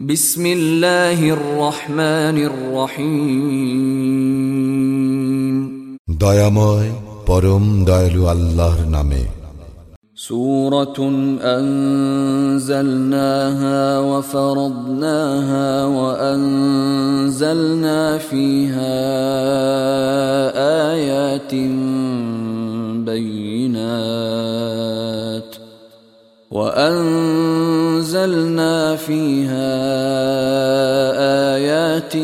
بسم الله الرحمن الرحيم দয়াময় পরম দয়ালু আল্লাহর নামে سورة أنزلناها وفرضناها وأنزلنا فيها آيات بينات وأنزلنا فيها آيات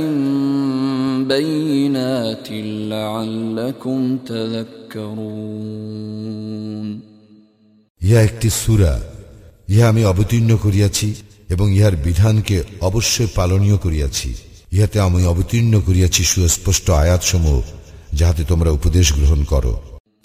بينات لعلكم تذكرون ইহা একটি সুরা ইহা আমি অবতীর্ণ করিয়াছি এবং ইহার বিধানকে অবশ্যই পালনীয় করিয়াছি ইহাতে আমি অবতীর্ণ করিয়াছি সুস্পষ্ট আয়াতসমূহ যাহাতে তোমরা উপদেশ গ্রহণ করো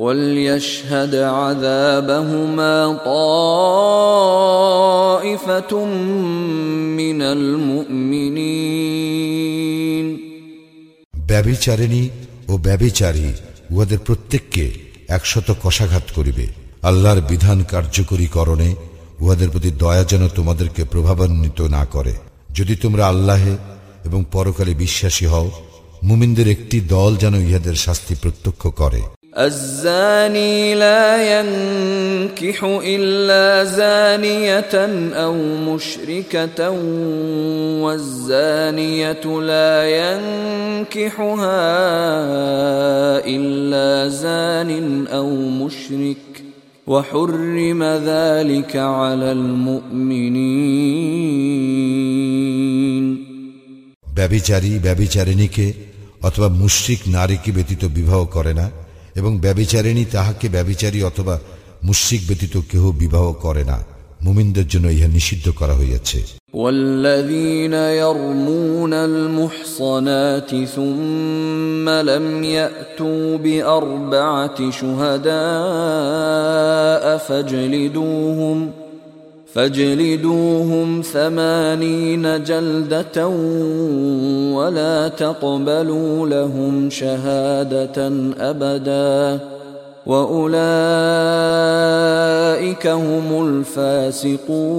وليشهد عذابهما طائفة من المؤمنين ব্যবিচারিণী ও ব্যবিচারী উহাদের প্রত্যেককে একশত কষাঘাত করিবে আল্লাহর বিধান কার্যকরী করণে উহাদের প্রতি দয়া যেন তোমাদেরকে প্রভাবান্বিত না করে যদি তোমরা আল্লাহে এবং পরকালে বিশ্বাসী হও মুমিনদের একটি দল যেন ইহাদের শাস্তি প্রত্যক্ষ করে الزاني لا ينكح إلا زانية أو مشركة والزانية لا ينكحها إلا زان أو مشرك وحرم ذلك على المؤمنين ব্যবিচারী ব্যবিচারিণীকে অথবা মুশ্রিক নারীকে ব্যতীত বিবাহ করে না এবং ব্যবিচারিণী তাহাকে ব্যবিচারী অথবা মুশ্রিক ব্যতীত কেহ বিবাহ করে না মুমিনদের জন্য ইহা নিষিদ্ধ করা হইয়াছে والذين يرمون المحصنات ثم لم يأتوا بأربعة شهداء فاجلدوهم فاجلدوهم ثمانين جلدة ولا تقبلوا لهم شهادة أبدا وأولئك هم الفاسقون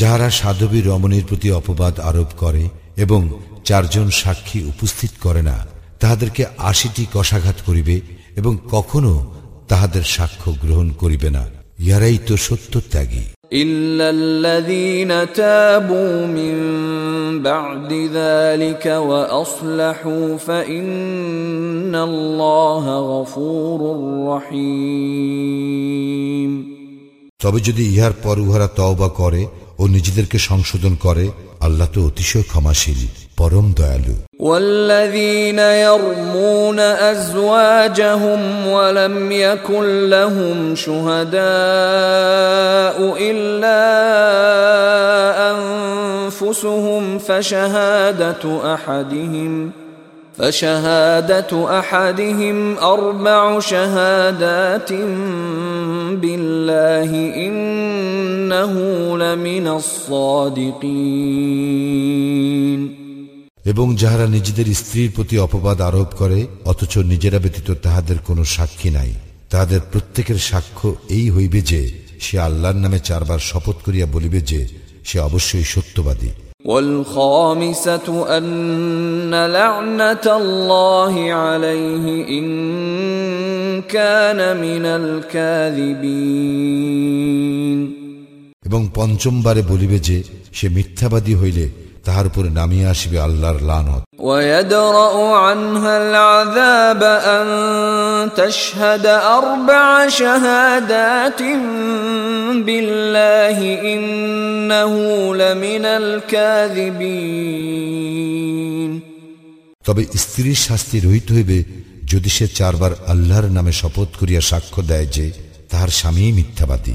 যাহারা সাধবী রমণীর প্রতি অপবাদ আরোপ করে এবং চারজন সাক্ষী উপস্থিত করে না তাহাদেরকে আশিটি কষাঘাত করিবে এবং কখনো তাহাদের সাক্ষ্য গ্রহণ করিবে না ইহারাই তো সত্য ত্যাগী إلا الذين تابوا من بعد ذلك وأصلحوا فإن الله غفور رحيم তবে যদি ইহার পর উহারা তওবা করে ও নিজেদেরকে সংশোধন করে আল্লাহ তো অতিশয় ক্ষমাশীল পরম দয়ালু والذين يرمون أزواجهم ولم يكن لهم شهداء إلا أنفسهم فشهادة أحدهم فشهادة أحدهم أربع شهادات بالله إنه لمن الصادقين এবং যাহারা নিজেদের স্ত্রীর প্রতি অপবাদ আরোপ করে অথচ নিজেরা ব্যতীত তাহাদের কোনো সাক্ষী নাই তাহাদের প্রত্যেকের সাক্ষ্য এই হইবে যে সে আল্লাহর নামে চারবার শপথ করিয়া বলিবে যে সে অবশ্যই সত্যবাদী والخامسة أن لعنة الله عليه إن كان من الكاذبين এবং পঞ্চমবারে বলিবে যে সে মিথ্যাবাদী হইলে তাহার উপরে নামিয়া আসিবে আল্লাহর লানত ويدرأ عنها العذاب أن تشهد أربع شهادات بالله إنه لمن الكاذبين তবে স্ত্রীর শাস্তি রহিত হইবে যদি সে চারবার আল্লাহর নামে শপথ করিয়া সাক্ষ্য দেয় যে তাহার স্বামী মিথ্যাবাদী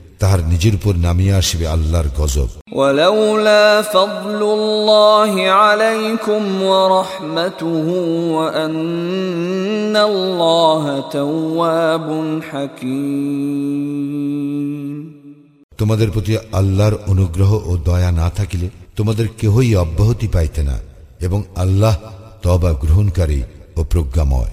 তাহার নিজের উপর নামিয়ে আসবে আল্লাহর গজব ولولا فضل الله عليكم ورحمته وأن الله تواب حكيم তোমাদের প্রতি আল্লাহর অনুগ্রহ ও দয়া না থাকিলে তোমাদের কেহই অব্যাহতি পাইতে না এবং আল্লাহ তবা গ্রহণকারী ও প্রজ্ঞাময়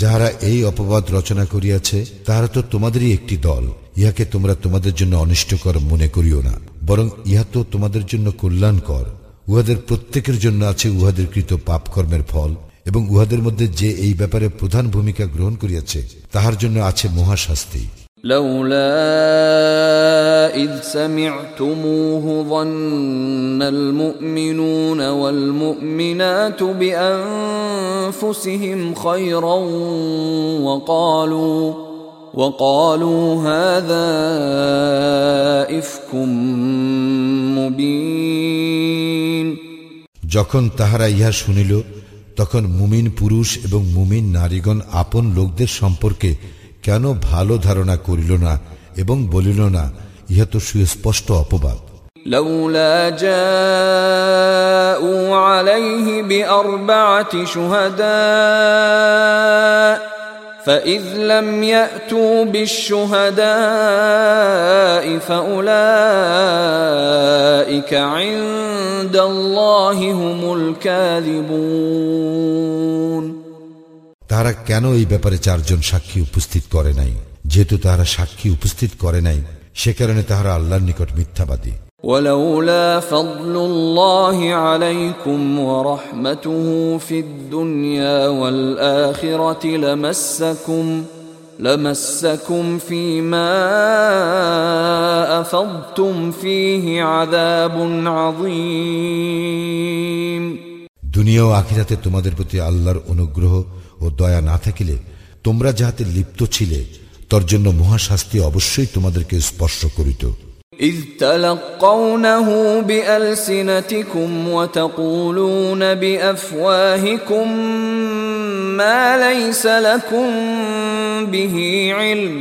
যাহারা এই অপবাদ রচনা করিয়াছে, তাহারা তো তোমাদেরই একটি দল। ইহাকে তোমরা তোমাদের জন্য অনিষ্টকর মনে করিও না, বরং ইহা তো তোমাদের জন্য কল্যাণকর। উহাদের প্রত্যেকের জন্য আছে উহাদের কৃত পাপকর্মের ফল, এবং উহাদের মধ্যে যে এই ব্যাপারে প্রধান ভূমিকা গ্রহণ করিয়াছে, তাহার জন্য আছে মহাশাস্তি। لولا إذ سمعتموه ظن المؤمنون والمؤمنات بأنفسهم خيرا وقالوا وقالوا هذا إفك مبين যখন তাহারা ইহা শুনিল তখন মুমিন পুরুষ এবং মুমিন নারীগণ আপন লোকদের সম্পর্কে কেন ভালো ধারণা করিল না এবং বলিল না ইহা তো সুস্পষ্ট অপবাদ لولا جاءوا عليه بأربعة شهداء فإذ لم يأتوا بالشهداء فأولئك عند الله هم الكاذبون তাহারা কেন এই ব্যাপারে চারজন সাক্ষী উপস্থিত করে নাই যেহেতু তাহারা সাক্ষী উপস্থিত করে নাই সে কারণে তাহারা আল্লাহর নিকট মিথ্যাবাদী ولولا فضل الله عليكم ورحمته في الدنيا والآخرة لمسكم لمسكم فيما أفضتم فيه عذاب عظيم দুনিয়া ও আখিরাতে তোমাদের প্রতি আল্লাহর অনুগ্রহ ও দয়া না থাকিলে তোমরা যাহাতে লিপ্ত ছিলে তর জন্য মহাশাস্তি অবশ্যই তোমাদেরকে স্পর্শ করিত إذ تلقونه بألسنتكم وتقولون بأفواهكم ما ليس لكم به علم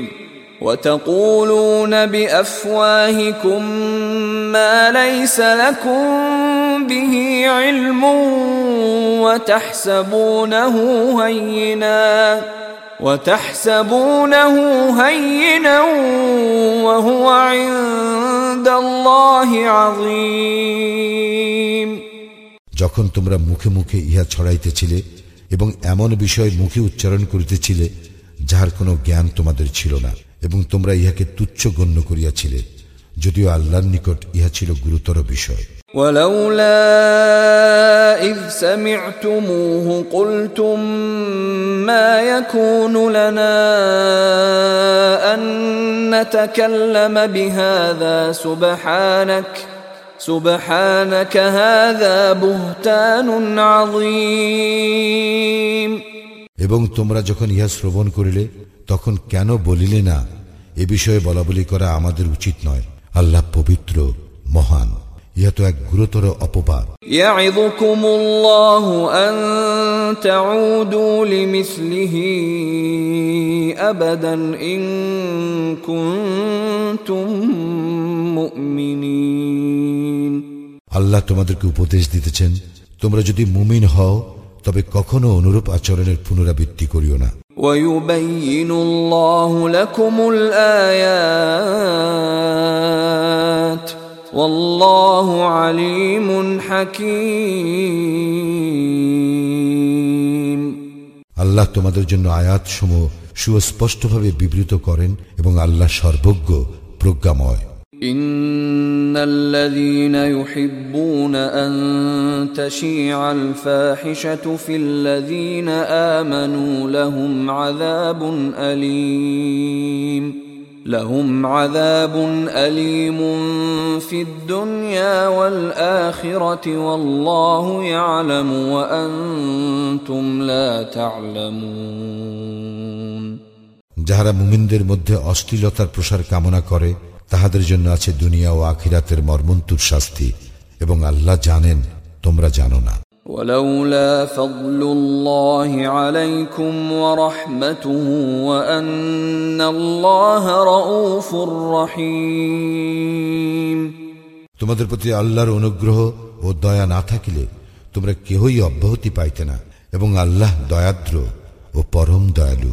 وتقولون بأفواهكم ما ليس لكم به علم وتحسبونه هيناً وتحسبونه هينا وهو عند الله عظيم যখন তোমরা মুখে মুখে ইহা ছড়াইতেছিলে এবং এমন বিষয় মুখে উচ্চারণ করিতেছিলে যাহার কোনো জ্ঞান তোমাদের ছিল না এবং তোমরা ইহাকে তুচ্ছ গণ্য করিয়াছিলে যদিও আল্লাহর নিকট ইহা ছিল গুরুতর বিষয় ولولا إذ سمعتموه قلتم ما يكون لنا أن نتكلم بهذا سبحانك سبحانك هذا بهتان عظيم এবং তোমরা যখন ইহা শ্রবণ করিলে তখন কেন বলিলে না এ বিষয়ে বলাবলি করা আমাদের উচিত নয় আল্লাহ পবিত্র মহান ইহা তো এক গুরুতর অপবাদ يعظكم الله أن تعودوا لمثله أبدا إن كنتم مؤمنين আল্লাহ তোমাদেরকে উপদেশ দিতেছেন তোমরা যদি মুমিন হও তবে কখনো অনুরূপ আচরণের পুনরাবৃত্তি করিও না ويبين الله لكم الآيات والله عليم حكيم আল্লাহ তোমাদের জন্য আয়াত সমূহ সুস্পষ্টভাবে বিবৃত করেন এবং আল্লাহ সর্বজ্ঞ প্রজ্ঞাময় ان الذين يحبون ان تشيع الفاحشه في الذين امنوا لهم عذاب اليم لهم عذاب اليم في الدنيا والاخره والله يعلم وانتم لا تعلمون যাহারা মুমিনদের মধ্যে অশ্লীলতার প্রসার কামনা করে তাহাদের জন্য আছে দুনিয়া ও আখিরাতের মর্মন্তুর শাস্তি এবং আল্লাহ জানেন তোমরা জানো না ولولا فضل الله عليكم ورحمته وان الله رؤوف رحيم তোমাদের প্রতি আল্লাহর অনুগ্রহ ও দয়া না থাকিলে তোমরা কেহই অব্যাহতি পাইতে না এবং আল্লাহ দয়াদ্র ও পরম দয়ালু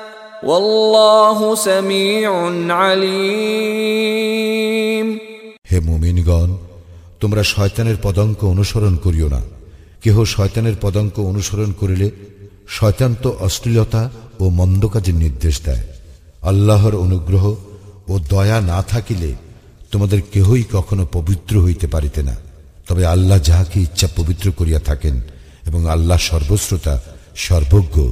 হে মুমিনগণ, তোমরা শয়তানের পদঙ্ক অনুসরণ করিও না। কেহ শয়তানের পদঙ্ক অনুসরণ করিলে শয়তান তো অশ্লীলতা ও মন্দ কাজের নির্দেশ দেয়। আল্লাহর অনুগ্রহ ও দয়া না থাকিলে তোমাদের কেহই কখনো পবিত্র হইতে পারিতে না। তবে আল্লাহ যাহাকে ইচ্ছা পবিত্র করিয়া থাকেন এবং আল্লাহ সর্বশ্রোতা, সর্বজ্ঞ।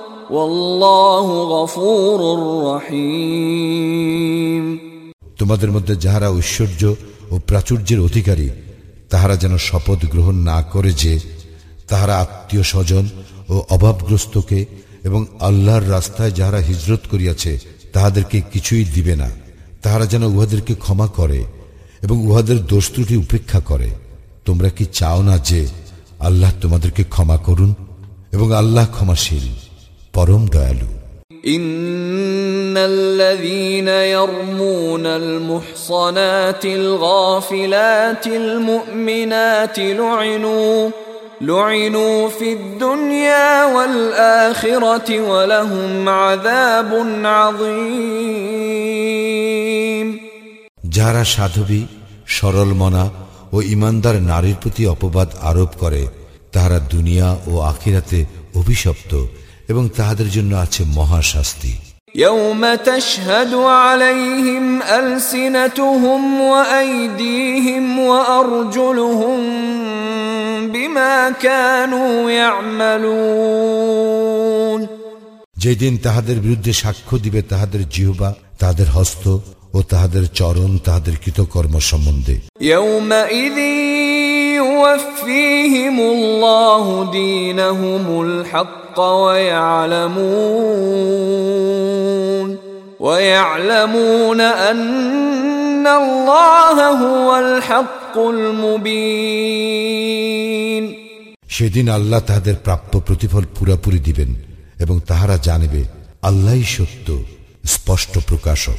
তোমাদের মধ্যে যাহারা ঐশ্বর্য ও প্রাচুর্যের অধিকারী, তাহারা যেন শপথ গ্রহণ না করে যে, তাহারা আত্মীয় স্বজন ও অভাবগ্রস্তকে এবং আল্লাহর রাস্তায় যাহারা হিজরত করিয়াছে, তাহাদেরকে কিছুই দিবে না। তাহারা যেন উহাদেরকে ক্ষমা করে এবং উহাদের দোষ ত্রুটি উপেক্ষা করে। তোমরা কি চাও না যে, আল্লাহ তোমাদেরকে ক্ষমা করুন এবং আল্লাহ ক্ষমাশীল? পরম দয়ালু إن الذين يرمون المحصنات الغافلات المؤمنات لعنوا لعنوا في الدنيا والآخرة ولهم عذاب عظيم যারা সাধবী সরল মনা ও ইমানদার নারীর প্রতি অপবাদ আরোপ করে তাহারা দুনিয়া ও আখিরাতে অভিশপ্ত এবং তাহাদের জন্য আছে মহাশাস্তি يوم تشهد عليهم ألسنتهم وأيديهم وأرجلهم بما كانوا يعملون যেদিন তাহাদের বিরুদ্ধে সাক্ষ্য দিবে তাহাদের জিহবা তাহাদের হস্ত ও তাহাদের চরণ তাহাদের কৃতকর্ম সম্বন্ধে يومئذ يوفيهم الله دينهم الحق ويعلمون ويعلمون أن الله هو الحق المبين সেদিন আল্লাহ তাহাদের প্রাপ্য প্রতিফল পুরাপুরি দিবেন এবং তাহারা জানিবে আল্লাহই সত্য স্পষ্ট প্রকাশক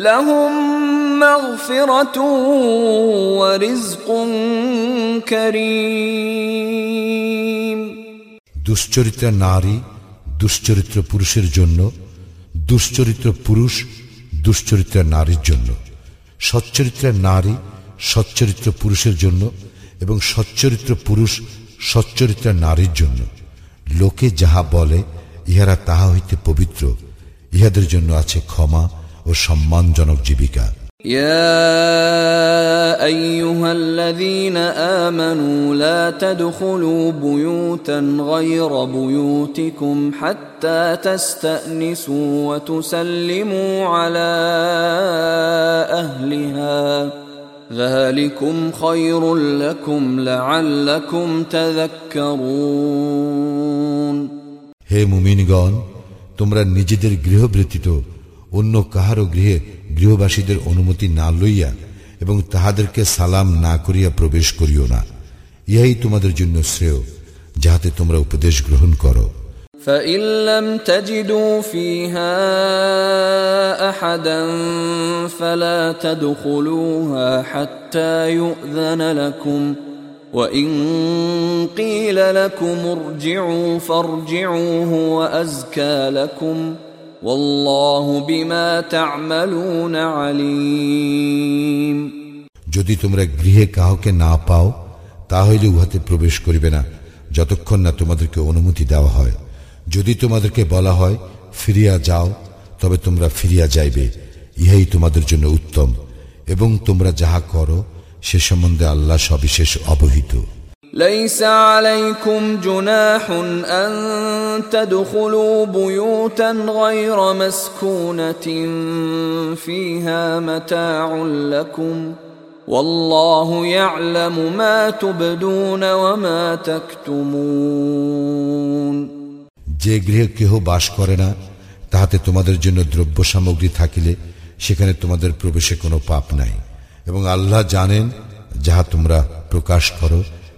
لهم مغفرة ورزق كريم দুশ্চরিত্রা নারী দুশ্চরিত্র পুরুষের জন্য দুশ্চরিত্র পুরুষ দুশ্চরিত্র নারীর জন্য সচ্চরিত্র নারী সচ্চরিত্র পুরুষের জন্য এবং সচ্চরিত্র পুরুষ সচ্চরিত্র নারীর জন্য লোকে যাহা বলে ইহারা তাহা হইতে পবিত্র ইহাদের জন্য আছে ক্ষমা ও সম্মানজনক জীবিকা يا ايها الذين امنوا لا تدخلوا بيوتا غير بيوتكم حتى تستانسوا وتسلموا على اهلها ذلكم خير لكم لعلكم تذكرون হে মুমিনগণ তোমরা নিজেদের গৃহ ব্যতীত অন্য কাহারও গৃহে গৃহবাসীদের অনুমতি না লইয়া এবং তাহাদেরকে সালাম না করিয়া প্রবেশ করিও না ইহাই তোমাদের জন্য শ্রেয় যাহাতে তোমরা উপদেশ গ্রহণ করো فإن لم تجدوا فيها أحدا فلا تدخلوها حتى يؤذن لكم وإن قيل لكم ارجعوا فارجعوا هو أزكى لكم যদি তোমরা গৃহে কাহকে না পাও, তাহলে উহাতে প্রবেশ করিবে না, যতক্ষণ না তোমাদেরকে অনুমতি দেওয়া হয়। যদি তোমাদেরকে বলা হয়, ফিরিয়া যাও, তবে তোমরা ফিরিয়া যাইবে, ইহাই তোমাদের জন্য উত্তম, এবং তোমরা যাহা করো, সে সম্বন্ধে আল্লাহ সবিশেষ অবহিত। ليس عليكم جناح أن تدخلوا بيوتا غير مسكونة فيها متاع لكم والله يعلم ما تبدون وما تكتمون যে গৃহে কেহ বাস করে না তাহাতে তোমাদের জন্য দ্রব্য সামগ্রী থাকিলে সেখানে তোমাদের প্রবেশে কোনো পাপ নাই এবং আল্লাহ জানেন যাহা তোমরা প্রকাশ করো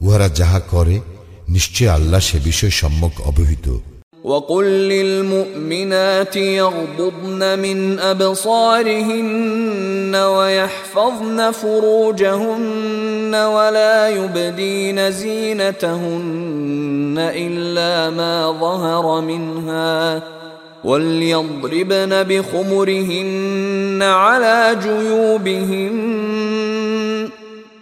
উহারা যাহা করে নিশ্চয় আল্লাহ সে বিষয় সম্যক অবহিত وقل للمؤمنات يغضضن من أبصارهن ويحفظن فروجهن ولا يبدين زينتهن إلا ما ظهر منها وليضربن بخمرهن على جيوبهن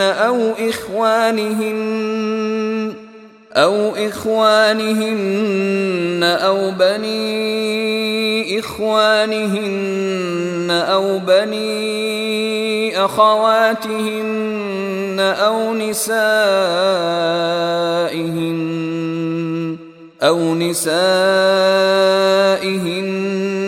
أو إخوانهن أو إخوانهن أو بني إخوانهن أو بني أخواتهن أو نسائهن أو نسائهن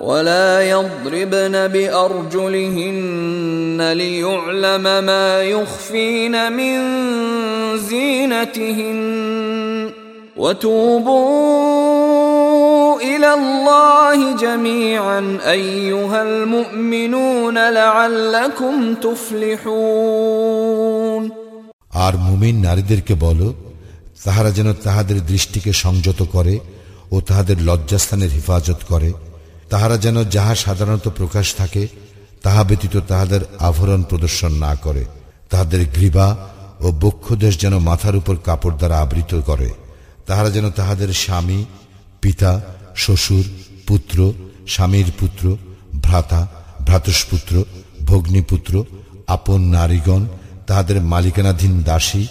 ولا يضربن بأرجلهن ليعلم ما يخفين من زينتهن وتوبوا إلى الله جميعا أيها المؤمنون لعلكم تفلحون আর মুমিন নারীদেরকে বলো তাহারা যেন তাহাদের দৃষ্টিকে সংযত করে ও তাহাদের লজ্জাস্থানের হেফাজত করে তাহারা যেন যাহা সাধারণত প্রকাশ থাকে, তাহা ব্যতীত তাহাদের আভরণ প্রদর্শন না করে। তাহাদের গ্রীবা ও বক্ষদেশ যেন মাথার উপর কাপড় দ্বারা আবৃত করে। তাহারা যেন তাহাদের স্বামী, পিতা, শ্বশুর, পুত্র, স্বামীর পুত্র, ভ্রাতা, ভ্রাতুষ্পুত্র, ভগ্নীপুত্র, আপন নারীগণ, তাহাদের মালিকানাধীন দাসী,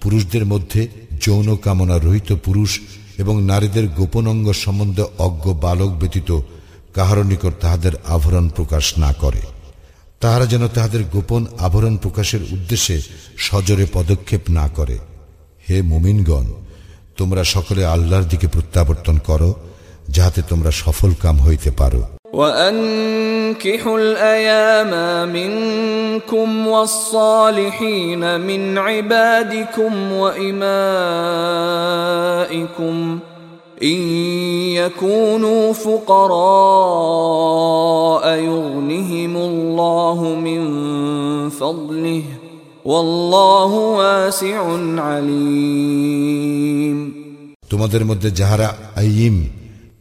পুরুষদের মধ্যে যৌন কামনা রহিত পুরুষ এবং নারীদের গোপন অঙ্গ সম্বন্ধে অজ্ঞ বালক ব্যতীত কাহার নিকট তাহাদের আভরণ প্রকাশ না করে তাহারা যেন তাহাদের গোপন আভরণ প্রকাশের উদ্দেশ্যে সজরে পদক্ষেপ না করে হে মুমিনগণ তোমরা সকলে আল্লাহর দিকে প্রত্যাবর্তন করো যাহাতে তোমরা সফল কাম হইতে পারো وأنكحوا الأيام منكم والصالحين من عبادكم وإمائكم إن يكونوا فقراء يغنهم الله من فضله والله واسع عليم তোমাদের মধ্যে যাহারা আইম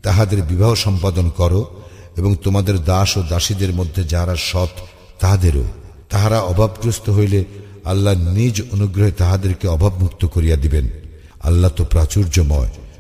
তাহাদের বিবাহ সম্পাদন করো এবং তোমাদের দাস ও দাসীদের মধ্যে যাহারা সৎ তাহাদেরও তাহারা অভাবগ্রস্ত হইলে আল্লাহ নিজ অনুগ্রহে তাহাদেরকে অভাবমুক্ত করিয়া দিবেন আল্লাহ তো প্রাচুর্যময়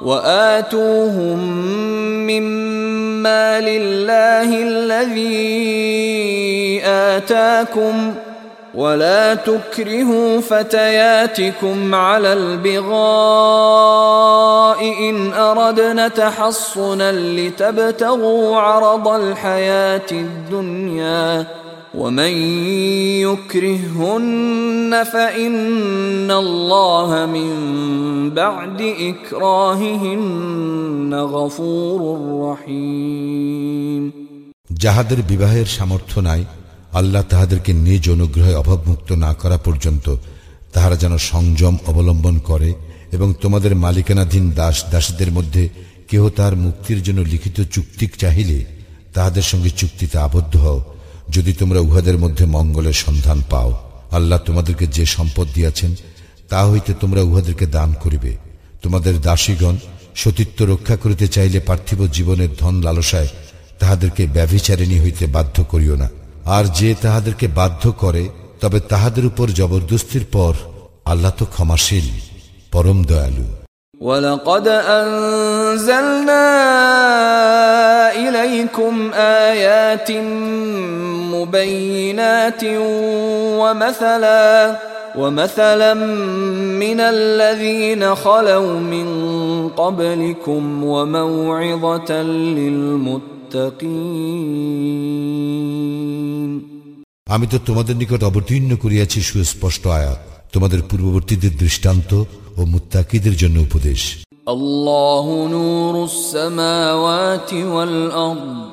وآتوهم مما لله الذي آتاكم ولا تكرهوا فتياتكم على البغاء إن أردنا تحصنا لتبتغوا عرض الحياة الدنيا ومن يكرههن فان الله من بعد اكراههن غفور رحيم যাহাদের বিবাহের সামর্থ্য নাই আল্লাহ তাহাদেরকে নিজ অনুগ্রহে অভাবমুক্ত না করা পর্যন্ত তাহারা যেন সংযম অবলম্বন করে এবং তোমাদের মালিকানাধীন দাস দাসীদের মধ্যে কেহ তার মুক্তির জন্য লিখিত চুক্তি চাহিলে তাহাদের সঙ্গে চুক্তিতে আবদ্ধ হও যদি তোমরা উহাদের মধ্যে মঙ্গলের সন্ধান পাও আল্লাহ তোমাদেরকে যে সম্পদ দিয়াছেন তা হইতে তোমরা উহাদেরকে দান করিবে তোমাদের দাসীগণ সতীত্ব রক্ষা করিতে চাইলে পার্থিব জীবনের ধন লালসায় তাহাদেরকে ব্যভিচারিণী হইতে বাধ্য করিও না আর যে তাহাদেরকে বাধ্য করে তবে তাহাদের উপর জবরদস্তির পর আল্লাহ তো ক্ষমাশীল পরম দয়ালু ولقد أنزلنا إليكم آيات مبينات ومثلا ومثلا من الذين خلوا من قبلكم وموعظة للمتقين আমি তো তোমাদের নিকট অবতীর্ণ করিয়াছি সুস্পষ্ট আয়াত তোমাদের পূর্ববর্তীদের দৃষ্টান্ত ও মুত্তাকিদের জন্য উপদেশ الله نور السماوات والأرض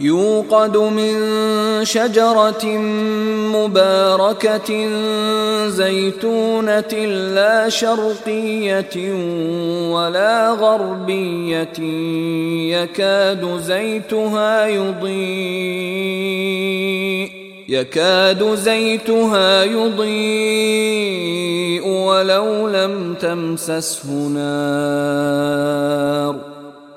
يوقد من شجرة مباركة زيتونة لا شرقية ولا غربية يكاد زيتها يضيء يكاد زيتها يضيء ولو لم تمسسه نار.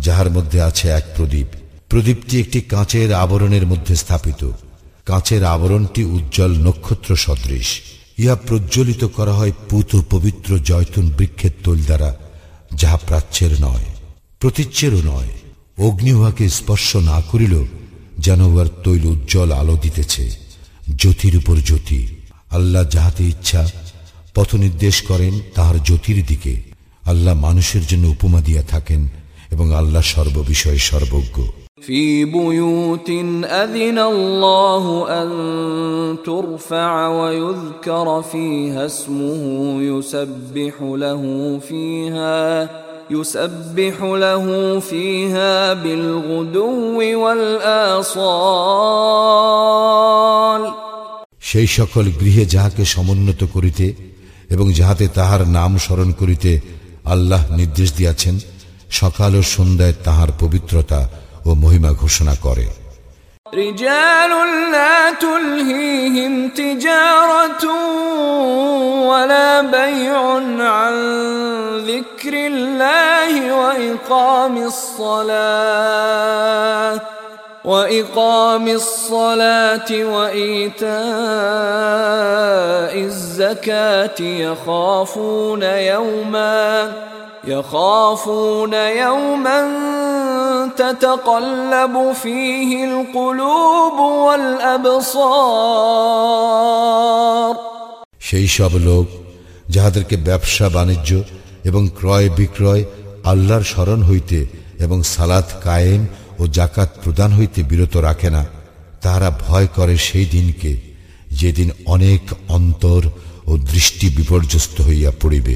যাহার মধ্যে আছে এক প্রদীপ। প্রদীপটি একটি কাঁচের আবরণের মধ্যে স্থাপিত। কাঁচের আবরণটি উজ্জ্বল নক্ষত্র সদৃশ। ইহা প্রজ্বলিত করা হয় পুত পবিত্র জয়তুন বৃক্ষের তৈল দ্বারা, যাহা প্রাচ্যের নয়, প্রতীচ্যেরও নয়। অগ্নি উহাকে স্পর্শ না করিল যেন উহার তৈল উজ্জ্বল আলো দিতেছে। জ্যোতির উপর জ্যোতি। আল্লাহ যাহাতে ইচ্ছা পথ নির্দেশ করেন তাহার জ্যোতির দিকে। আল্লাহ মানুষের জন্য উপমা দিয়া থাকেন এবং আল্লাহ সর্ববিষয়ে সর্বজ্ঞ في بيوت أذن الله أن ترفع ويذكر فيها اسمه يسبح له فيها يسبح له فيها بالغدو والآصال সেই সকল গৃহে যাহাকে সমুন্নত করিতে এবং যাহাতে তাহার নাম স্মরণ করিতে আল্লাহ নির্দেশ দিয়াছেন সকাল ও সন্ধ্যায় তাহার পবিত্রতা ও মহিমা ঘোষণা করে رجال لا تلهيهم تجارة ولا بيع عن ذكر الله وإقام الصلاة وإقام الصلاة وإيتاء الزكاة يخافون يوما يخافون يوما تتقلب فيه القلوب والأبصار সেই সব লোক যাহাদেরকে ব্যবসা বাণিজ্য এবং ক্রয় বিক্রয় আল্লাহর স্মরণ হইতে এবং সালাত কায়েম ও জাকাত প্রদান হইতে বিরত রাখে না তাহারা ভয় করে সেই দিনকে যেদিন অনেক অন্তর ও দৃষ্টি বিপর্যস্ত হইয়া পড়িবে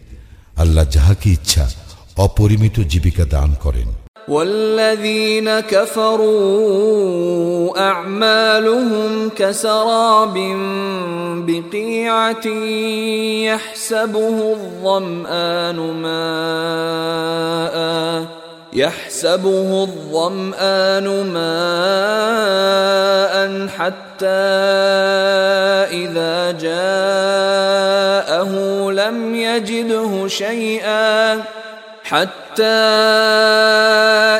আল্লাহ যাহাকে ইচ্ছা অপরিমিত জীবিকা দান করেন والذين كفروا اعمالهم كسراب بقيعه يحسبه الظمان ماء يحسبه الظمآن ماء حتى إذا جاءه لم يجده شيئا حتى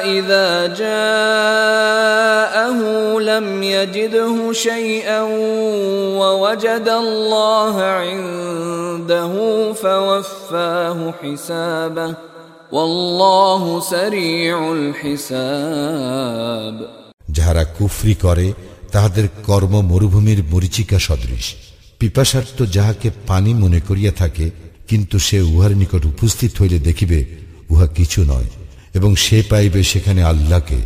إذا جاءه لم يجده شيئا ووجد الله عنده فوفاه حسابه যাহারা কুফরি করে, তাহাদের কর্ম মরুভূমির মরিচিকা সদৃশ। পিপাসার্থ যাহাকে পানি মনে করিয়া থাকে, কিন্তু সে উহার নিকট উপস্থিত হইলে দেখিবে, উহা কিছু নয়, এবং সে পাইবে সেখানে আল্লাহকে,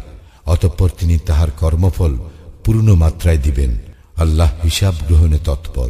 অতঃপর তিনি তাহার কর্মফল পূর্ণ মাত্রায় দিবেন। আল্লাহ হিসাব গ্রহণে তৎপর।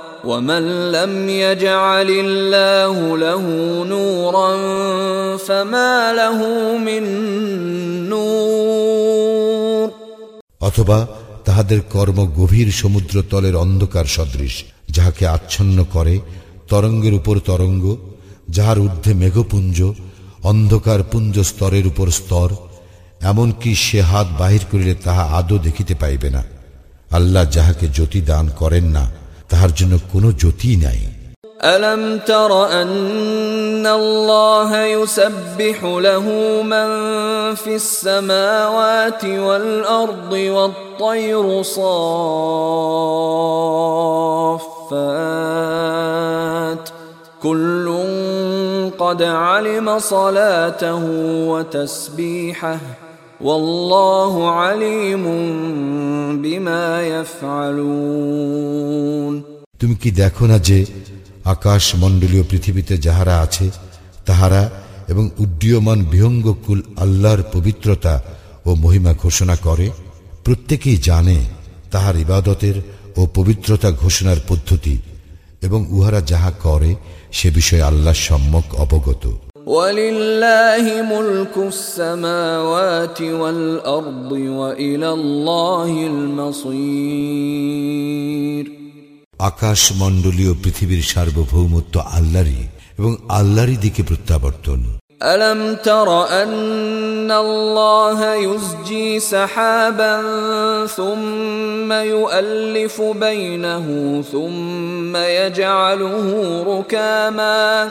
ومن لم يجعل الله له نورا فما له من نور অথবা তাহাদের কর্ম গভীর সমুদ্র তলের অন্ধকার সদৃশ যাহাকে আচ্ছন্ন করে তরঙ্গের উপর তরঙ্গ যাহার ঊর্ধ্বে মেঘপুঞ্জ অন্ধকার পুঞ্জ স্তরের উপর স্তর এমনকি সে হাত বাহির করিলে তাহা আদৌ দেখিতে পাইবে না আল্লাহ যাহাকে জ্যোতি দান করেন না তাহার জন্য কোনো জ্যোতিই নাই ألم تر أن الله يسبح له من في السماوات والأرض والطير صافات كل قد علم صلاته وتسبيحه তুমি কি দেখো না যে আকাশ মণ্ডলীয় পৃথিবীতে যাহারা আছে, তাহারা এবং উড্ডীয়মান বিহঙ্গকুল আল্লাহর পবিত্রতা ও মহিমা ঘোষণা করে? প্রত্যেকেই জানে তাহার ইবাদতের ও পবিত্রতা ঘোষণার পদ্ধতি এবং উহারা যাহা করে, সে বিষয়ে আল্লাহ সম্যক অবগত। ولله ملك السماوات والأرض وإلى الله المصير আকাশ মণ্ডলীয় পৃথিবীর সার্বভৌমত্ব আল্লাহরই এবং আল্লাহরই দিকে প্রত্যাবর্তন ألم تر أن الله يزجي سحابا ثم يؤلف بينه ثم يجعله ركاما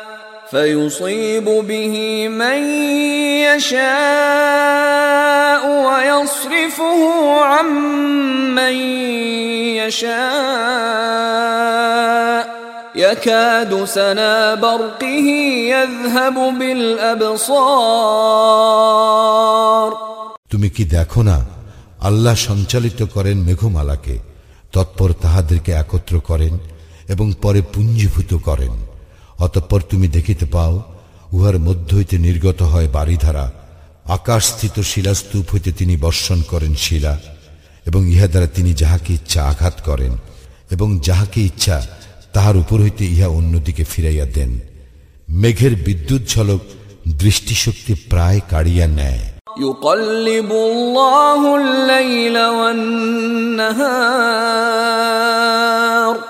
فيصيب به من يشاء ويصرفه عن من يشاء يكاد سنا برقه يذهب بالابصار তুমি কি দেখো না আল্লাহ সঞ্চালিত করেন মেঘমালাকে তৎপর তাহাদেরকে একত্র করেন এবং পরে পুঞ্জীভূত করেন অতঃপর তুমি দেখিতে পাও উহার মধ্য হইতে নির্গত হয় বাড়িধারা আকাশস্থিত শিলাস্তূপ হইতে তিনি বর্ষণ করেন শিলা এবং ইহা দ্বারা তিনি যাহাকে ইচ্ছা আঘাত করেন এবং যাহাকে ইচ্ছা তাহার উপর হইতে ইহা অন্যদিকে ফিরাইয়া দেন মেঘের বিদ্যুৎ ঝলক দৃষ্টিশক্তি প্রায় কাড়িয়া নেয় يقلب الله الليل والنهار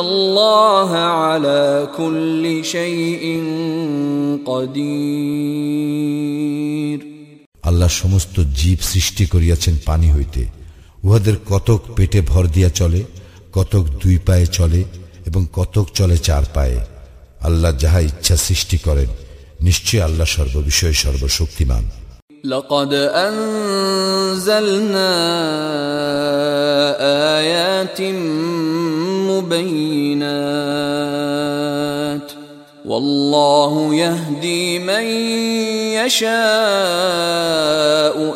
الله على كل شيء قدير আল্লাহ সমস্ত জীব সৃষ্টি করিয়াছেন পানি হইতে উহাদের কতক পেটে ভর দিয়া চলে কতক দুই পায়ে চলে এবং কতক চলে চার পায়ে আল্লাহ যাহা ইচ্ছা সৃষ্টি করেন নিশ্চয় আল্লাহ সর্ববিষয়ে সর্বশক্তিমান لقد أنزلنا آيات مبينات والله يهدي من يشاء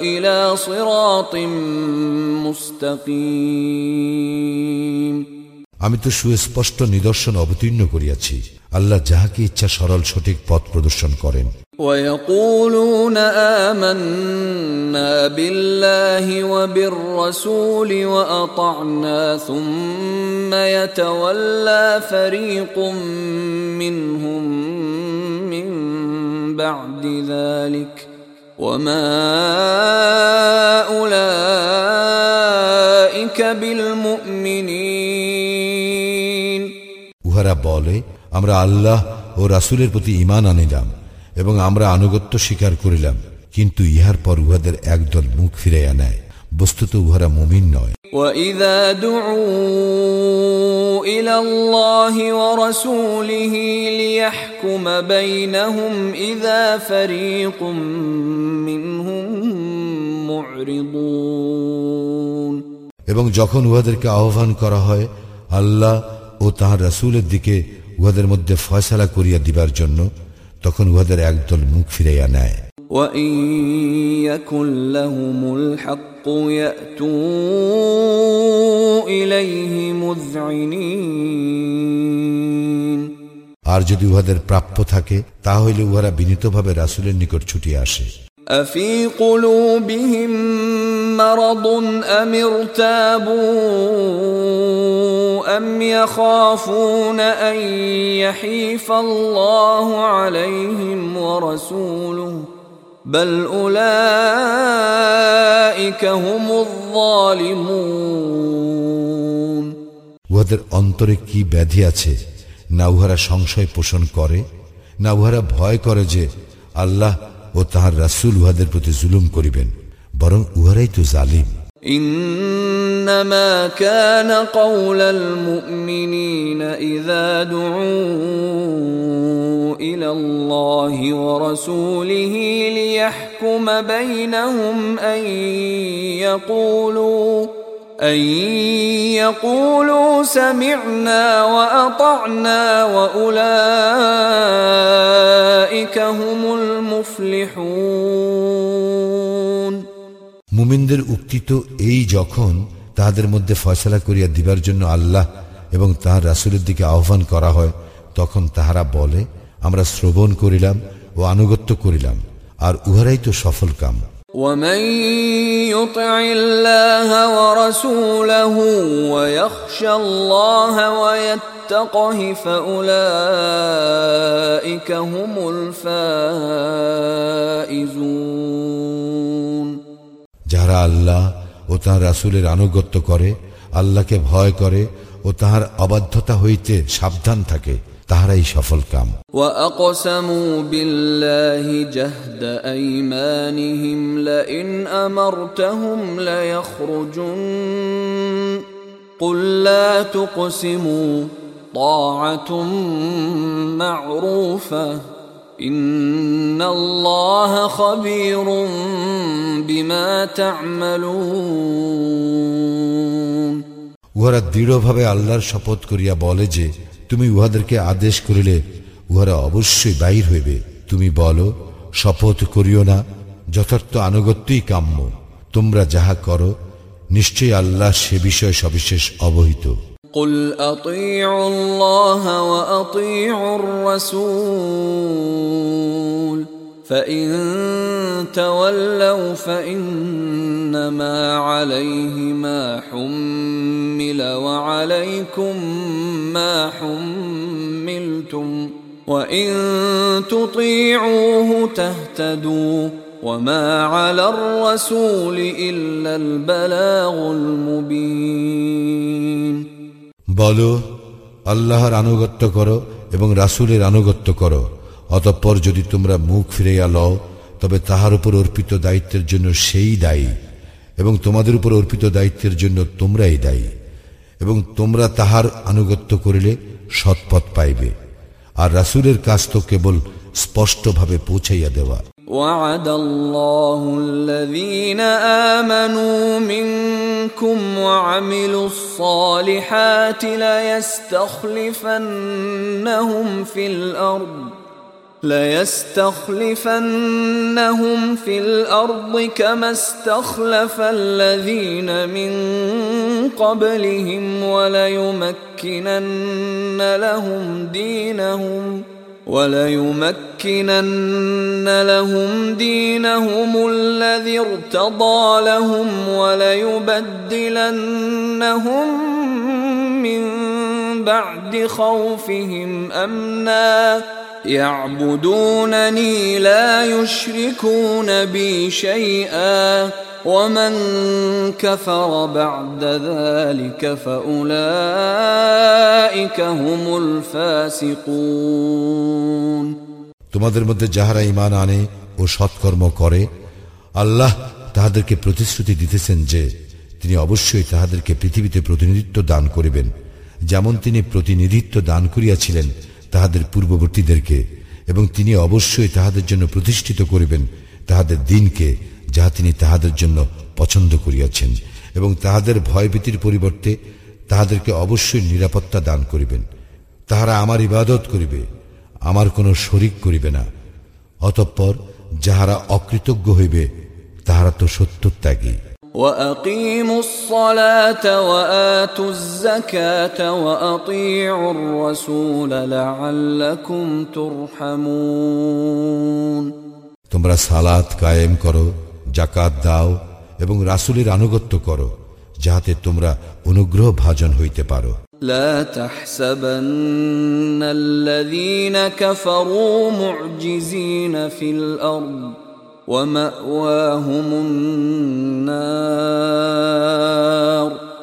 إلى صراط مستقيم আমি তো সুস্পষ্ট নিদর্শন অবতীর্ণ করিয়াছি আল্লাহ যাহাকে ইচ্ছা সরল সঠিক পথ প্রদর্শন করেন ويقولون آمنا بالله وبالرسول وأطعنا ثم يتولى فريق منهم من بعد ذلك وما أولئك بالمؤمنين উহারা বলে আমরা আল্লাহ ও রাসূলের প্রতি ঈমান আনিলাম এবং আমরা আনুগত্য স্বীকার করিলাম কিন্তু ইহার পর উহাদের একদল মুখ ফিরাইয়া নেয় বস্তুত উহারা মুমিন নয় وإذا دعوا إلى الله ورسوله ليحكم بينهم إذا فريق منهم معرضون এবং যখন উহাদেরকে আহ্বান করা হয় আল্লাহ ও তাহার রাসূলের দিকে উহাদের মধ্যে ফয়সালা করিয়া দিবার জন্য তখন উহাদের একদল মুখ ফিরাইয়া নেয় وإن يكن لهم الحق يأتوا إليه مذعنين আর যদি উহাদের প্রাপ্য থাকে তাহলে উহারা বিনীতভাবে রাসূলের নিকট ছুটিয়া আসে أفي قلوبهم مرض أم ارتابوا أم يخافون أن يحيف الله عليهم ورسوله بل أولئك هم الظالمون উহাদের অন্তরে কি ব্যাধি আছে না উহারা সংশয় পোষণ করে না উহারা ভয় করে যে আল্লাহ ও তাহার রাসূল উহাদের প্রতি জুলুম করিবেন বরং উহারাই তো জালিম إنما كان قول المؤمنين إذا دعوا إلى الله ورسوله ليحكم بينهم أن يقولوا أن يقولوا سمعنا وأطعنا وأولئك هم المفلحون মুমিনদের উক্তি তো এই যখন তাহাদের মধ্যে ফয়সলা করিয়া দিবার জন্য আল্লাহ এবং তাহার রাসূলের দিকে আহ্বান করা হয় তখন তাহারা বলে আমরা শ্রবণ করিলাম ও আনুগত্য করিলাম আর উহারাই তো সফল কাম ومن يطع الله ورسوله ويخشى الله ويتقه فأولئك هم الفائزون যাহারা আল্লাহ ও তাহার রাসূলের আনুগত্য করে আল্লাহকে ভয় করে ও তাহার অবাধ্যতা হইতে সাবধান থাকে তাহারাই সফল কাম وأقسموا بالله جهد أيمانهم لئن أمرتهم ليخرجن قل لا تقسموا طاعة معروفة إن الله خبير بما تعملون উহারা দৃঢ়ভাবে আল্লাহর শপথ করিয়া বলে যে তুমি উহাদেরকে আদেশ করিলে উহারা অবশ্যই বাহির হইবে তুমি বলো শপথ করিও না যথার্থ আনুগত্যই কাম্য তোমরা যাহা করো নিশ্চয়ই আল্লাহ সে বিষয়ে সবিশেষ অবহিত قل اطيعوا الله واطيعوا الرسول فان تولوا فانما عليه ما حمل وعليكم ما حملتم وان تطيعوه تهتدوا وما على الرسول الا البلاغ المبين বলো আল্লাহর আনুগত্য করো এবং রাসূলের আনুগত্য করো অতঃপর যদি তোমরা মুখ ফিরাইয়া লও তবে তাহার উপর অর্পিত দায়িত্বের জন্য সেই দায়ী এবং তোমাদের উপর অর্পিত দায়িত্বের জন্য তোমরাই দায়ী এবং তোমরা তাহার আনুগত্য করিলে সৎপথ পাইবে আর রাসূলের কাজ তো কেবল স্পষ্টভাবে পৌঁছাইয়া দেওয়া وعد الله الذين آمنوا منكم وعملوا الصالحات ليستخلفنهم في الأرض ليستخلفنهم في الأرض كما استخلف الذين من قبلهم وليمكنن لهم دينهم وليمكنن لهم دينهم الذي ارتضى لهم وليبدلنهم من بعد خوفهم أمنا يعبدونني لا يشركون بي شيئا ومن كفر بعد ذلك فاولئك هم الفاسقون তোমাদের মধ্যে যাহারা ইমান আনে ও সৎকর্ম করে আল্লাহ তাহাদেরকে প্রতিশ্রুতি দিতেছেন যে তিনি অবশ্যই তাহাদেরকে পৃথিবীতে প্রতিনিধিত্ব দান করিবেন যেমন তিনি প্রতিনিধিত্ব দান করিয়াছিলেন তাহাদের পূর্ববর্তীদেরকে, এবং তিনি অবশ্যই তাহাদের জন্য প্রতিষ্ঠিত করিবেন তাহাদের দিনকে যাহা তিনি তাহাদের জন্য পছন্দ করিয়াছেন, এবং তাহাদের ভয়ভীতির পরিবর্তে তাহাদেরকে অবশ্যই নিরাপত্তা দান করিবেন। তাহারা আমার ইবাদত করিবে, আমার কোনো শরিক করিবে না। অতঃপর যাহারা অকৃতজ্ঞ হইবে, তাহারা তো সত্যত্যাগী। وأقيموا الصلاة وآتوا الزكاة وأطيعوا الرسول لعلكم ترحمون তোমরা সালাত কায়েম করো জাকাত দাও এবং রাসূলের আনুগত্য করো যাহাতে তোমরা অনুগ্রহ ভাজন হইতে পারো لا تحسبن الذين كفروا معجزين في الأرض ومأواهم النار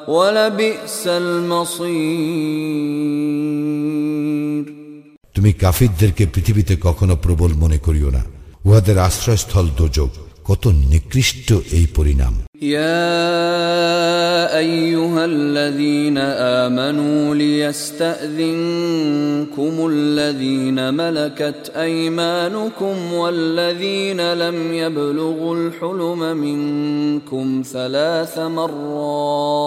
ولبئس المصير তুমি কাফিরদেরকে পৃথিবীতে কখনো প্রবল মনে করিও না উহাদের আশ্রয়স্থল দোজক কত নিকৃষ্ট এই পরিণাম يا أيها الذين آمنوا ليستأذنكم الذين ملكت أيمانكم والذين لم يبلغوا الحلم منكم ثلاث مرات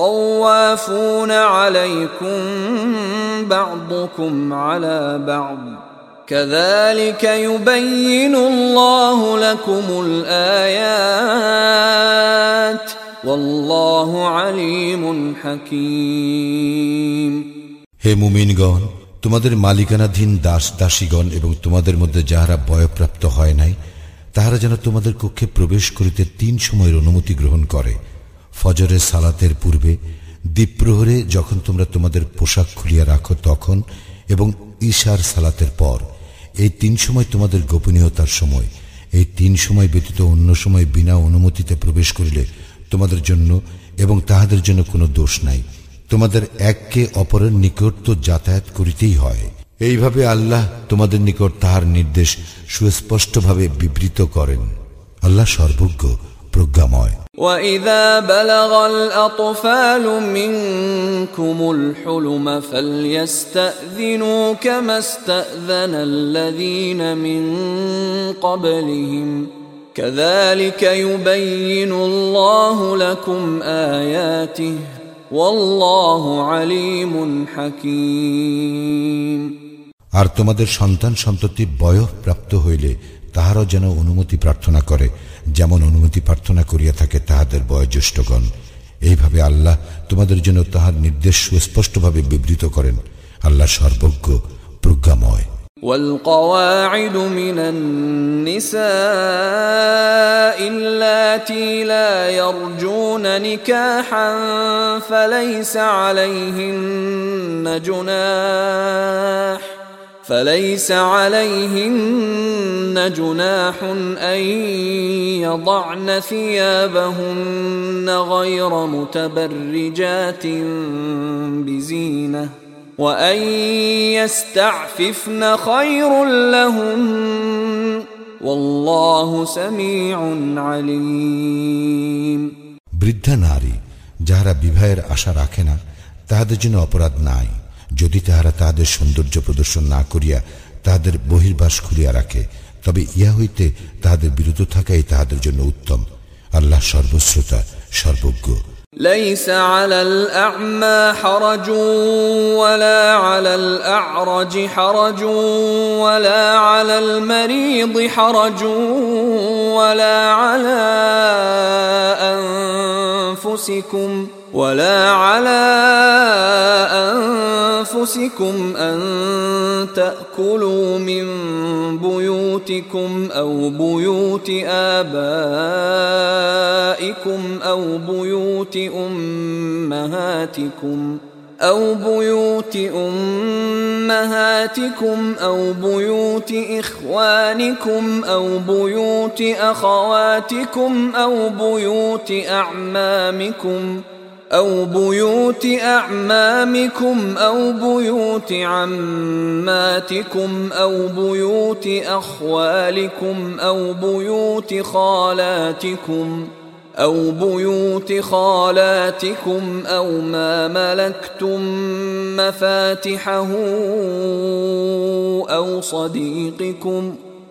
طوافون عليكم بعضكم على بعض كذلك يبين الله لكم الآيات والله عليم حكيم হে মুমিনগণ তোমাদের মালিকানাধীন দাস দাসীগণ এবং তোমাদের মধ্যে যাহারা বয়প্রাপ্ত হয় নাই তাহারা যেন তোমাদের কক্ষে প্রবেশ করিতে তিন সময়ের অনুমতি গ্রহণ করে ফজরের সালাতের পূর্বে দ্বীপ্রহরে যখন তোমরা তোমাদের পোশাক খুলিয়া রাখো তখন এবং ঈশার সালাতের পর, এই তিন সময় তোমাদের গোপনীয়তার সময়, এই তিন সময় ব্যতীত অন্য সময় বিনা অনুমতিতে প্রবেশ করিলে তোমাদের জন্য এবং তাহাদের জন্য কোনো দোষ নাই। তোমাদের এককে অপরের নিকট তো যাতায়াত করিতেই হয়। এইভাবে আল্লাহ তোমাদের নিকট তাহার নির্দেশ সুস্পষ্টভাবে বিবৃত করেন। আল্লাহ সর্বজ্ঞ প্রজ্ঞাময় وإذا بلغ الأطفال منكم الحلم فليستأذنوا كما استأذن الذين من قبلهم كذلك يبين الله لكم آياته والله عليم حكيم আর তোমাদের সন্তান সন্ততি বয়ঃ প্রাপ্ত হইলে তাহারাও যেন অনুমতি প্রার্থনা করে যেমন অনুমতি প্রার্থনা করিয়া থাকে তাহাদের বয়োজ্যেষ্ঠগণ এইভাবে আল্লাহ তোমাদের জন্য তাহার নির্দেশ সুস্পষ্টভাবে বিবৃত করেন আল্লাহ সর্বজ্ঞ প্রজ্ঞাময় والقواعد من النساء اللاتي لا يرجون نكاحا فليس عليهن جناح فليس عليهن جناح أن يضعن ثيابهن غير متبرجات بزينة وأن يستعففن خير لهن والله سميع عليم বৃদ্ধা নারী যাহারা বিবাহের আশা রাখে না তাহাদের জন্য অপরাধ নাই যদি তাহারা তাহাদের সৌন্দর্য প্রদর্শন না করিয়া তাহাদের বহির্বাস খুলিয়া রাখে তবে ইহা হইতে তাহাদের বিরত থাকাই তাহাদের জন্য উত্তম আল্লাহ সর্বশ্রোতা সর্বজ্ঞ ليس على الأعمى حرج ولا على الأعرج حرج ولا على المريض حرج ولا على أنفسكم ولا على أنفسكم أن تأكلوا من بيوتكم أو بيوت آبائكم أو بيوت أمهاتكم أو بيوت أمهاتكم أو بيوت إخوانكم أو بيوت أخواتكم أو بيوت أعمامكم أو بيوت أعمامكم أو بيوت عماتكم أو بيوت أخوالكم أو بيوت خالاتكم أو بيوت خالاتكم أو ما ملكتم مفاتحه أو صديقكم ۖ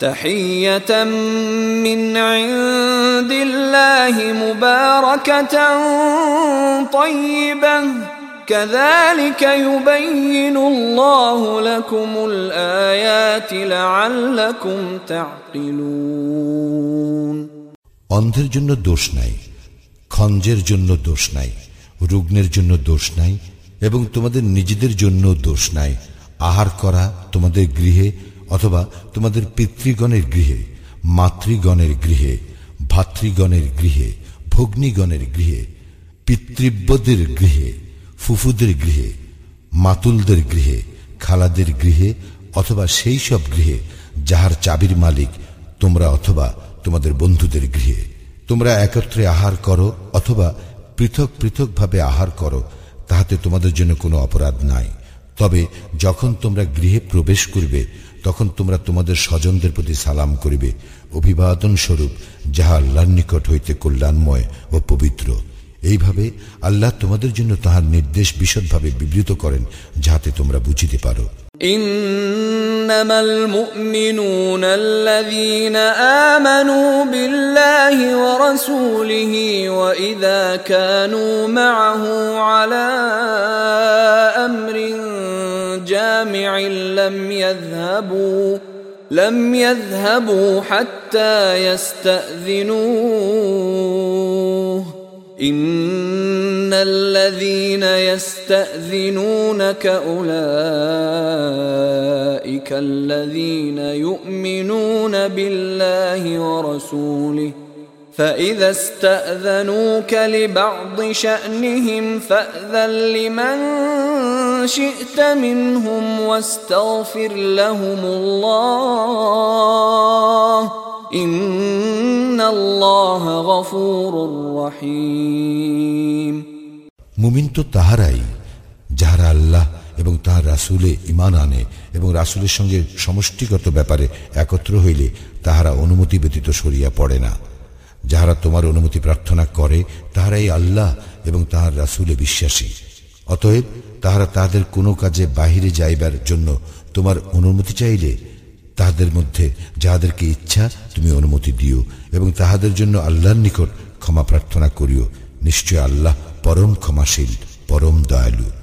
تحيه من عند الله مباركه طيبه كذلك يبين الله لكم الايات لعلكم تعقلون অন্ধের জন্য দোষ নাই খঞ্জের জন্য দোষ নাই রুগ্নের জন্য দোষ নাই এবং তোমাদের নিজেদের জন্য দোষ নাই আহার করা তোমাদের গৃহে অথবা তোমাদের পিতৃগণের গৃহে, মাতৃগণের গৃহে, ভাতৃগণের গৃহে, ভগ্নীগণের গৃহে পিতৃব্যদের গৃহে, ফুফুদের গৃহে, মাতুলদের গৃহে, খালাদের গৃহে অথবা সেই সব গৃহে যাহার চাবির মালিক তোমরা অথবা তোমাদের বন্ধুদের গৃহে। তোমরা একত্রে আহার করো অথবা পৃথক পৃথকভাবে আহার করো, তাহাতে তোমাদের জন্য কোনো অপরাধ নাই। তবে যখন তোমরা গৃহে প্রবেশ করবে তখন তোমরা তোমাদের স্বজনদের প্রতি সালাম করিবে অভিবাদন স্বরূপ যাহা আল্লাহর নিকট হইতে কল্যাণময় ও পবিত্র এইভাবে আল্লাহ তোমাদের জন্য তাহার নির্দেশ বিশদভাবে বিবৃত করেন যাহাতে তোমরা বুঝিতে পারো إنما المؤمنون الذين آمنوا بالله ورسوله وإذا كانوا معه على أمر جامع لم يذهبوا لم يذهبوا حتى يستأذنوه. إن الذين يستأذنونك أولئك الذين يؤمنون بالله ورسوله. فإذا استأذنوك لبعض شأنهم فأذن لمن شئت منهم واستغفر لهم الله إن الله غفور رحيم মুমিন তো তাহারাই যাহারা আল্লাহ এবং তাহার রাসুলে ইমান আনে এবং রাসুলের সঙ্গে সমষ্টিগত ব্যাপারে একত্র হইলে তাহারা অনুমতি ব্যতীত সরিয়া পড়ে না যাহারা তোমার অনুমতি প্রার্থনা করে, তাহারাই আল্লাহ এবং তাহার রাসুলে বিশ্বাসী। অতএব তাহারা তাহাদের কোনো কাজে বাহিরে যাইবার জন্য তোমার অনুমতি চাইলে, তাহাদের মধ্যে যাহাদেরকে ইচ্ছা তুমি অনুমতি দিও এবং তাহাদের জন্য আল্লাহর নিকট ক্ষমা প্রার্থনা করিও। নিশ্চয় আল্লাহ পরম ক্ষমাশীল, পরম দয়ালু।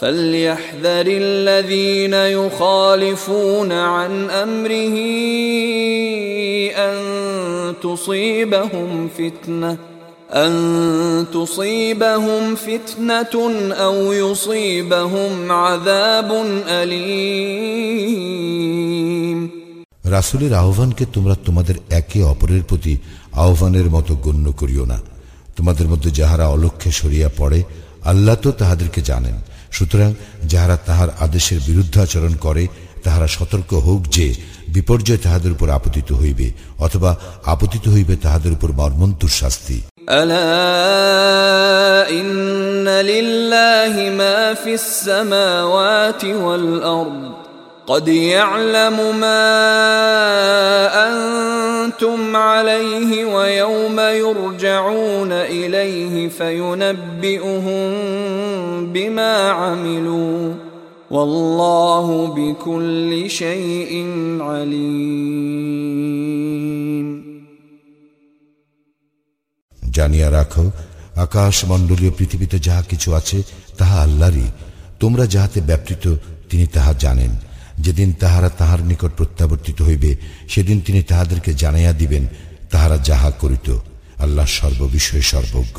فليحذر الذين يخالفون عن امره ان تصيبهم فتنه ان تصيبهم فتنه او يصيبهم عذاب اليم রাসুলের আহ্বানকে তোমরা তোমাদের একে অপরের প্রতি আহ্বানের মতো গণ্য করিও না তোমাদের মধ্যে যাহারা অলক্ষ্যে সরিয়া পড়ে আল্লাহ তো তাহাদেরকে জানেন সুতরাং যাহারা তাহার আদেশের বিরুদ্ধাচরণ করে তাহারা সতর্ক হোক যে বিপর্যয় তাহাদের উপর আপতিত হইবে অথবা আপতিত হইবে তাহাদের উপর মর্মন্তুর শাস্তি ألا إن لله ما في السماوات والأرض قد يعلم ما انتم عليه ويوم يرجعون اليه فينبئهم بما عملوا والله بكل شيء عليم জানিয়া রাখো আকাশ মণ্ডলীয় পৃথিবীতে যাহা কিছু আছে তাহা আল্লাহরই তোমরা যাহাতে ব্যাপৃত তিনি তাহা জানেন যেদিন তাহারা তাহার নিকট প্রত্যাবর্তিত হইবে, সেদিন তিনি তাহাদেরকে জানাইয়া দিবেন, তাহারা যাহা করিত, আল্লাহ সর্ববিষয়ে সর্বজ্ঞ।